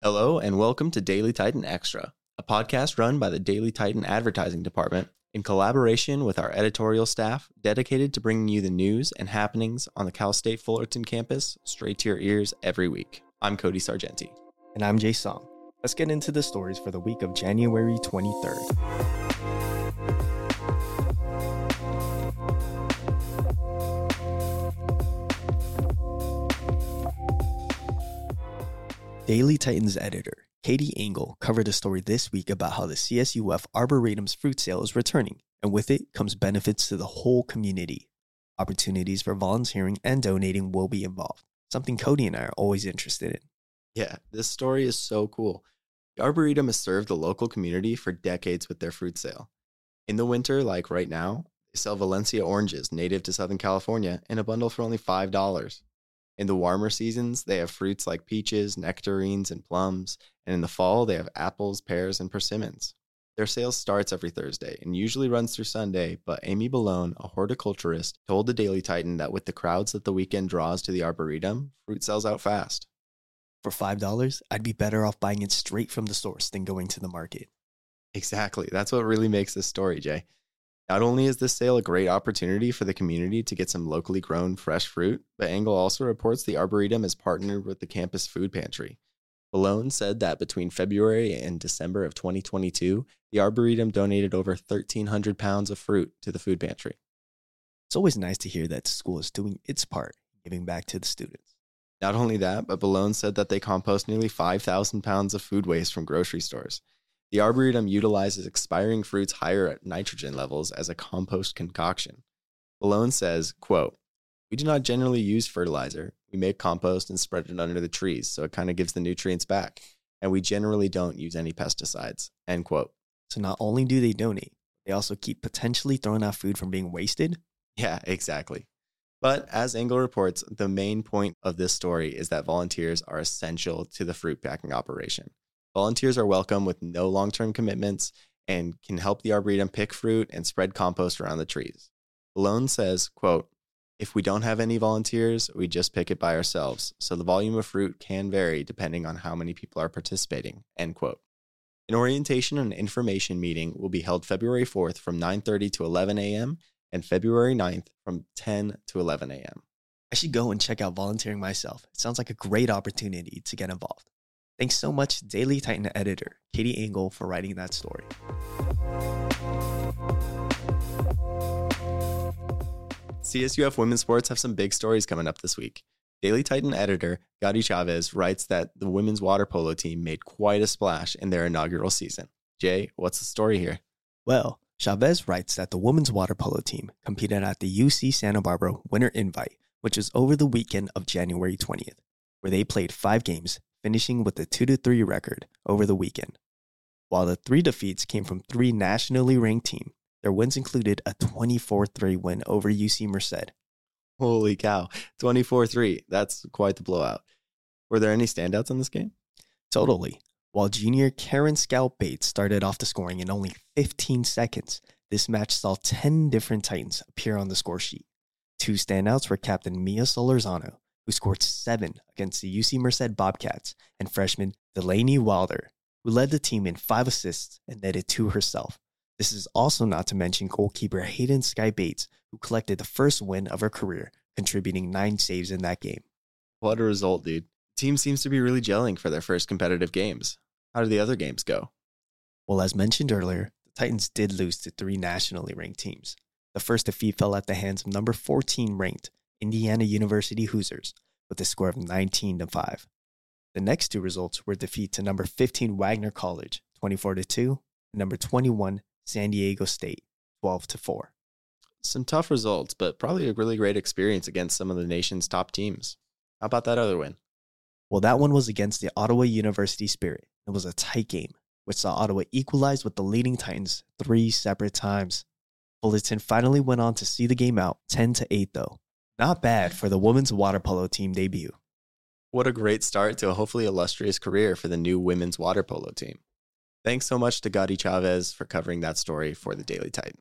Hello, and welcome to Daily Titan Extra, a podcast run by the Daily Titan Advertising Department in collaboration with our editorial staff dedicated to bringing you the news and happenings on the Cal State Fullerton campus straight to your ears every week. I'm Cody Sargenti. And I'm Jay Song. Let's get into the stories for the week of January 23rd. Daily Titans editor Katie Engel covered a story this week about how the CSUF Arboretum's fruit sale is returning, and with it comes benefits to the whole community. Opportunities for volunteering and donating will be involved, something Cody and I are always interested in. Yeah, this story is so cool. The Arboretum has served the local community for decades with their fruit sale. In the winter, like right now, they sell Valencia oranges native to Southern California in a bundle for only $5. In the warmer seasons, they have fruits like peaches, nectarines, and plums, and in the fall, they have apples, pears, and persimmons. Their sale starts every Thursday and usually runs through Sunday, but Amy Ballone, a horticulturist, told the Daily Titan that with the crowds that the weekend draws to the Arboretum, fruit sells out fast. For $5, I'd be better off buying it straight from the source than going to the market. Exactly. That's what really makes this story, Jay. Not only is this sale a great opportunity for the community to get some locally grown fresh fruit, but Engel also reports the Arboretum has partnered with the campus food pantry. Ballone said that between February and December of 2022, the Arboretum donated over 1,300 pounds of fruit to the food pantry. It's always nice to hear that the school is doing its part, giving back to the students. Not only that, but Ballone said that they compost nearly 5,000 pounds of food waste from grocery stores. The Arboretum utilizes expiring fruits higher at nitrogen levels as a compost concoction. Ballone says, quote, We do not generally use fertilizer. We make compost and spread it under the trees, so it kind of gives the nutrients back. And we generally don't use any pesticides. End quote. So not only do they donate, they also keep potentially throwing out food from being wasted. Yeah, exactly. But as Engel reports, the main point of this story is that volunteers are essential to the fruit packing operation. Volunteers are welcome with no long term commitments and can help the Arboretum pick fruit and spread compost around the trees. Ballone says, quote, if we don't have any volunteers, we just pick it by ourselves, so the volume of fruit can vary depending on how many people are participating. End quote. An orientation and information meeting will be held February 4th from 9:30 to 11 a.m. and February 9th from 10 to 11 a.m. I should go and check out volunteering myself. It sounds like a great opportunity to get involved. Thanks so much, Daily Titan editor Katie Engel, for writing that story. CSUF women's sports have some big stories coming up this week. Daily Titan editor Gadi Chavez writes that the women's water polo team made quite a splash in their inaugural season. Jay, what's the story here? Well, Chavez writes that the women's water polo team competed at the UC Santa Barbara Winter Invite, which was over the weekend of January 20th, where they played five games, finishing with a 2 3 record over the weekend. While the three defeats came from three nationally ranked teams, their wins included a 24 3 win over UC Merced. Holy cow, 24 3. That's quite the blowout. Were there any standouts in this game? Totally. While junior Karen Scout Bates started off the scoring in only 15 seconds, this match saw 10 different Titans appear on the score sheet. Two standouts were Captain Mia Solorzano, who scored seven against the UC Merced Bobcats, and freshman Delaney Wilder, who led the team in five assists and netted two herself. This is also not to mention goalkeeper Hayden Sky Bates, who collected the first win of her career, contributing nine saves in that game. What a result, dude. The team seems to be really gelling for their first competitive games. How did the other games go? Well, as mentioned earlier, the Titans did lose to three nationally ranked teams. The first defeat fell at the hands of number 14 ranked Indiana University Hoosiers with a score of 19 to 5. The next two results were defeat to number 15 Wagner College 24 to 2 and number 21 San Diego State 12 to 4. Some tough results, but probably a really great experience against some of the nation's top teams. How about that other win? Well, that one was against the Ottawa University Spirit. It was a tight game, which saw Ottawa equalize with the leading Titans three separate times. Fullerton finally went on to see the game out 10 to 8 though. Not bad for the women's water polo team debut. What a great start to a hopefully illustrious career for the new women's water polo team. Thanks so much to Gadi Chavez for covering that story for the Daily Titan.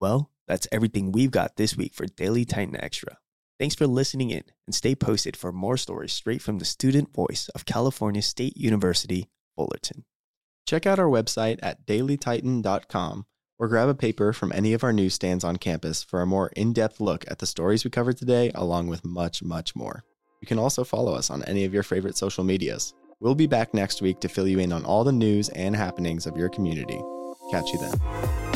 Well, that's everything we've got this week for Daily Titan Extra. Thanks for listening in and stay posted for more stories straight from the student voice of California State University, Fullerton. Check out our website at dailytitan.com or grab a paper from any of our newsstands on campus for a more in depth look at the stories we covered today, along with much, much more. You can also follow us on any of your favorite social medias. We'll be back next week to fill you in on all the news and happenings of your community. Catch you then.